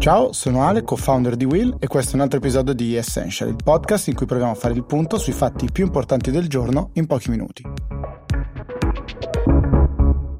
Ciao, sono Ale, co-founder di Will e questo è un altro episodio di Essential, il podcast in cui proviamo a fare il punto sui fatti più importanti del giorno in pochi minuti.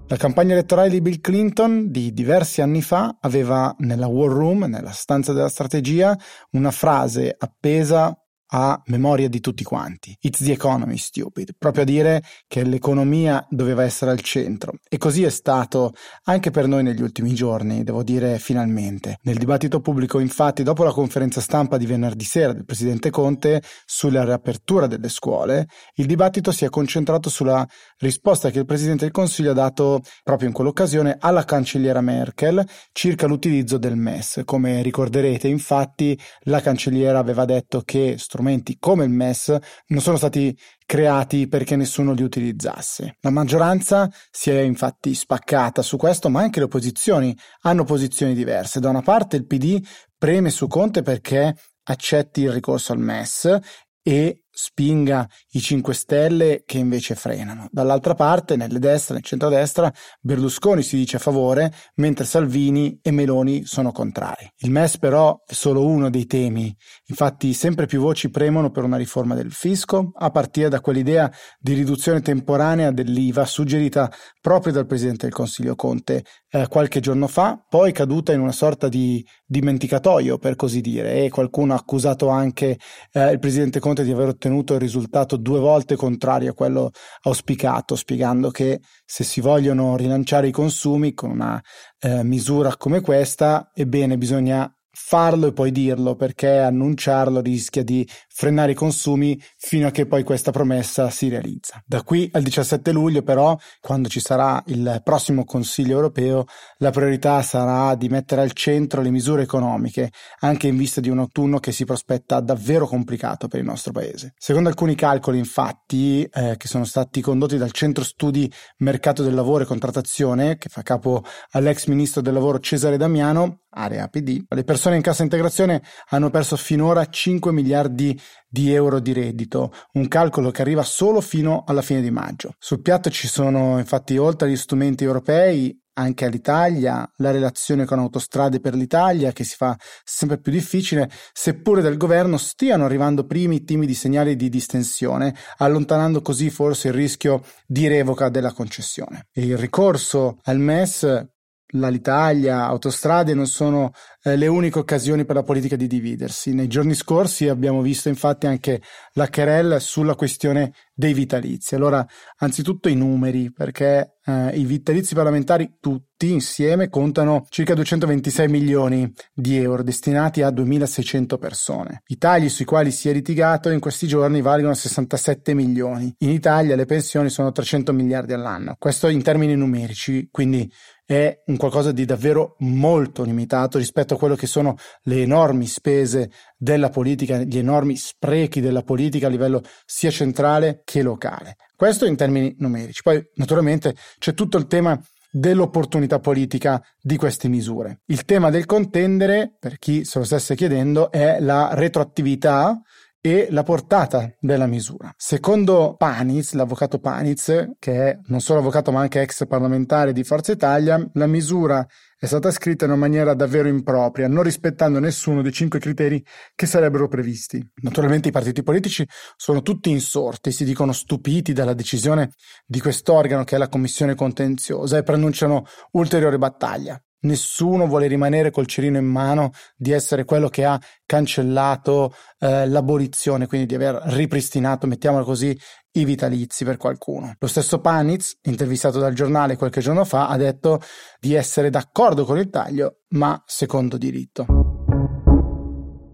La campagna elettorale di Bill Clinton di diversi anni fa aveva nella war room, nella stanza della strategia, una frase appesa a memoria di tutti quanti. It's the economy, stupid. Proprio a dire che l'economia doveva essere al centro. E così è stato anche per noi negli ultimi giorni, devo dire finalmente. Nel dibattito pubblico, infatti, dopo la conferenza stampa di venerdì sera del presidente Conte sulla riapertura delle scuole, il dibattito si è concentrato sulla risposta che il presidente del Consiglio ha dato proprio in quell'occasione alla cancelliera Merkel circa l'utilizzo del MES. Come ricorderete, infatti, la cancelliera aveva detto che strumenti come il MES non sono stati creati perché nessuno li utilizzasse. La maggioranza si è infatti spaccata su questo, ma anche le opposizioni hanno posizioni diverse. Da una parte il PD preme su Conte perché accetti il ricorso al MES e spinga i 5 Stelle che invece frenano. Dall'altra parte, nelle destre, nel centrodestra, Berlusconi si dice a favore, mentre Salvini e Meloni sono contrari. Il MES però è solo uno dei temi, infatti sempre più voci premono per una riforma del fisco, a partire da quell'idea di riduzione temporanea dell'IVA suggerita proprio dal Presidente del Consiglio Conte eh, qualche giorno fa, poi caduta in una sorta di dimenticatoio, per così dire, e qualcuno ha accusato anche eh, il Presidente Conte di aver ottenuto il risultato due volte contrario a quello auspicato, spiegando che se si vogliono rilanciare i consumi con una eh, misura come questa, ebbene bisogna farlo e poi dirlo perché annunciarlo rischia di frenare i consumi fino a che poi questa promessa si realizza. Da qui al 17 luglio però, quando ci sarà il prossimo Consiglio europeo, la priorità sarà di mettere al centro le misure economiche, anche in vista di un autunno che si prospetta davvero complicato per il nostro paese. Secondo alcuni calcoli, infatti, eh, che sono stati condotti dal Centro Studi Mercato del Lavoro e Contrattazione, che fa capo all'ex ministro del lavoro Cesare Damiano, area PD, le persone in cassa integrazione hanno perso finora 5 miliardi di euro di reddito, un calcolo che arriva solo fino alla fine di maggio. Sul piatto ci sono infatti oltre agli strumenti europei anche all'Italia, la relazione con Autostrade per l'Italia che si fa sempre più difficile, seppure dal governo stiano arrivando primi timidi segnali di distensione, allontanando così forse il rischio di revoca della concessione. Il ricorso al MES l'Italia, autostrade non sono eh, le uniche occasioni per la politica di dividersi. Nei giorni scorsi abbiamo visto infatti anche la querella sulla questione dei vitalizi. Allora, anzitutto i numeri, perché eh, i vitalizi parlamentari tutti insieme contano circa 226 milioni di euro destinati a 2600 persone. I tagli sui quali si è litigato in questi giorni valgono 67 milioni. In Italia le pensioni sono 300 miliardi all'anno. Questo in termini numerici, quindi è un qualcosa di davvero molto limitato rispetto a quello che sono le enormi spese della politica, gli enormi sprechi della politica a livello sia centrale che locale. Questo in termini numerici. Poi naturalmente c'è tutto il tema dell'opportunità politica di queste misure. Il tema del contendere, per chi se lo stesse chiedendo, è la retroattività e la portata della misura. Secondo Paniz, l'avvocato Paniz, che è non solo avvocato ma anche ex parlamentare di Forza Italia, la misura è stata scritta in una maniera davvero impropria, non rispettando nessuno dei cinque criteri che sarebbero previsti. Naturalmente i partiti politici sono tutti insorti, si dicono stupiti dalla decisione di quest'organo che è la Commissione contenziosa e preannunciano ulteriore battaglia. Nessuno vuole rimanere col cerino in mano di essere quello che ha cancellato eh, l'abolizione, quindi di aver ripristinato, mettiamolo così, i vitalizi per qualcuno. Lo stesso Panitz, intervistato dal giornale qualche giorno fa, ha detto di essere d'accordo con il taglio, ma secondo diritto.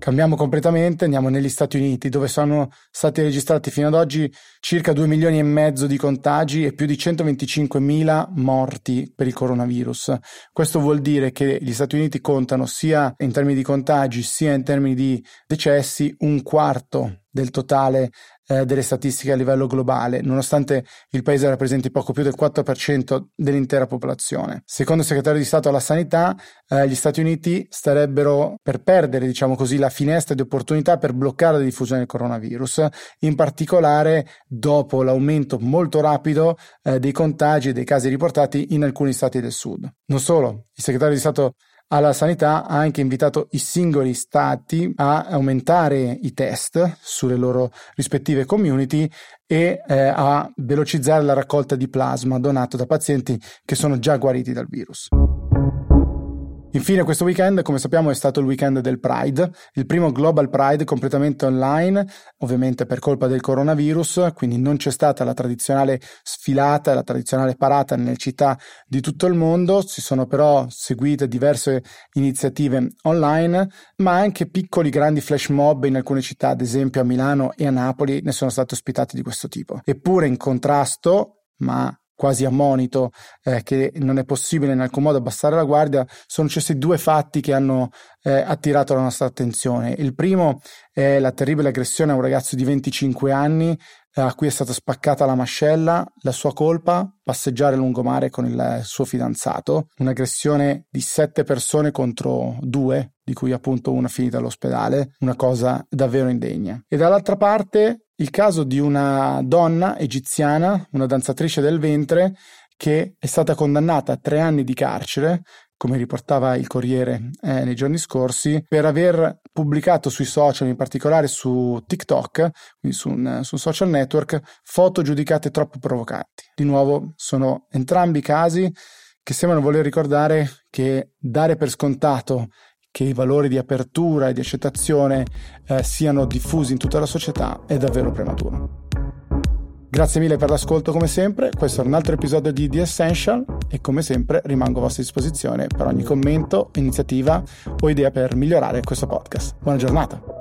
Cambiamo completamente, andiamo negli Stati Uniti, dove sono stati registrati fino ad oggi circa 2 milioni e mezzo di contagi e più di 125 mila morti per il coronavirus. Questo vuol dire che gli Stati Uniti contano sia in termini di contagi sia in termini di decessi un quarto del totale eh, delle statistiche a livello globale, nonostante il paese rappresenti poco più del 4% dell'intera popolazione. Secondo il segretario di Stato alla Sanità, eh, gli Stati Uniti starebbero per perdere, diciamo così, la finestra di opportunità per bloccare la diffusione del coronavirus, in particolare dopo l'aumento molto rapido eh, dei contagi e dei casi riportati in alcuni stati del sud. Non solo, il segretario di Stato alla sanità ha anche invitato i singoli stati a aumentare i test sulle loro rispettive community e eh, a velocizzare la raccolta di plasma donato da pazienti che sono già guariti dal virus. Infine questo weekend, come sappiamo, è stato il weekend del Pride, il primo Global Pride completamente online, ovviamente per colpa del coronavirus, quindi non c'è stata la tradizionale sfilata, la tradizionale parata nelle città di tutto il mondo, si sono però seguite diverse iniziative online, ma anche piccoli grandi flash mob in alcune città, ad esempio a Milano e a Napoli, ne sono stati ospitati di questo tipo. Eppure in contrasto, ma quasi a monito eh, che non è possibile in alcun modo abbassare la guardia, sono successi due fatti che hanno eh, attirato la nostra attenzione. Il primo è la terribile aggressione a un ragazzo di 25 anni eh, a cui è stata spaccata la mascella, la sua colpa, passeggiare lungomare con il suo fidanzato, un'aggressione di sette persone contro due, di cui appunto una finita all'ospedale, una cosa davvero indegna. E dall'altra parte il caso di una donna egiziana, una danzatrice del ventre, che è stata condannata a tre anni di carcere, come riportava il Corriere eh, nei giorni scorsi, per aver pubblicato sui social, in particolare su TikTok, quindi su un, su un social network, foto giudicate troppo provocanti. Di nuovo, sono entrambi casi che sembrano voler ricordare che dare per scontato che i valori di apertura e di accettazione eh, siano diffusi in tutta la società è davvero prematuro. Grazie mille per l'ascolto come sempre, questo è un altro episodio di The Essential e come sempre rimango a vostra disposizione per ogni commento, iniziativa o idea per migliorare questo podcast. Buona giornata!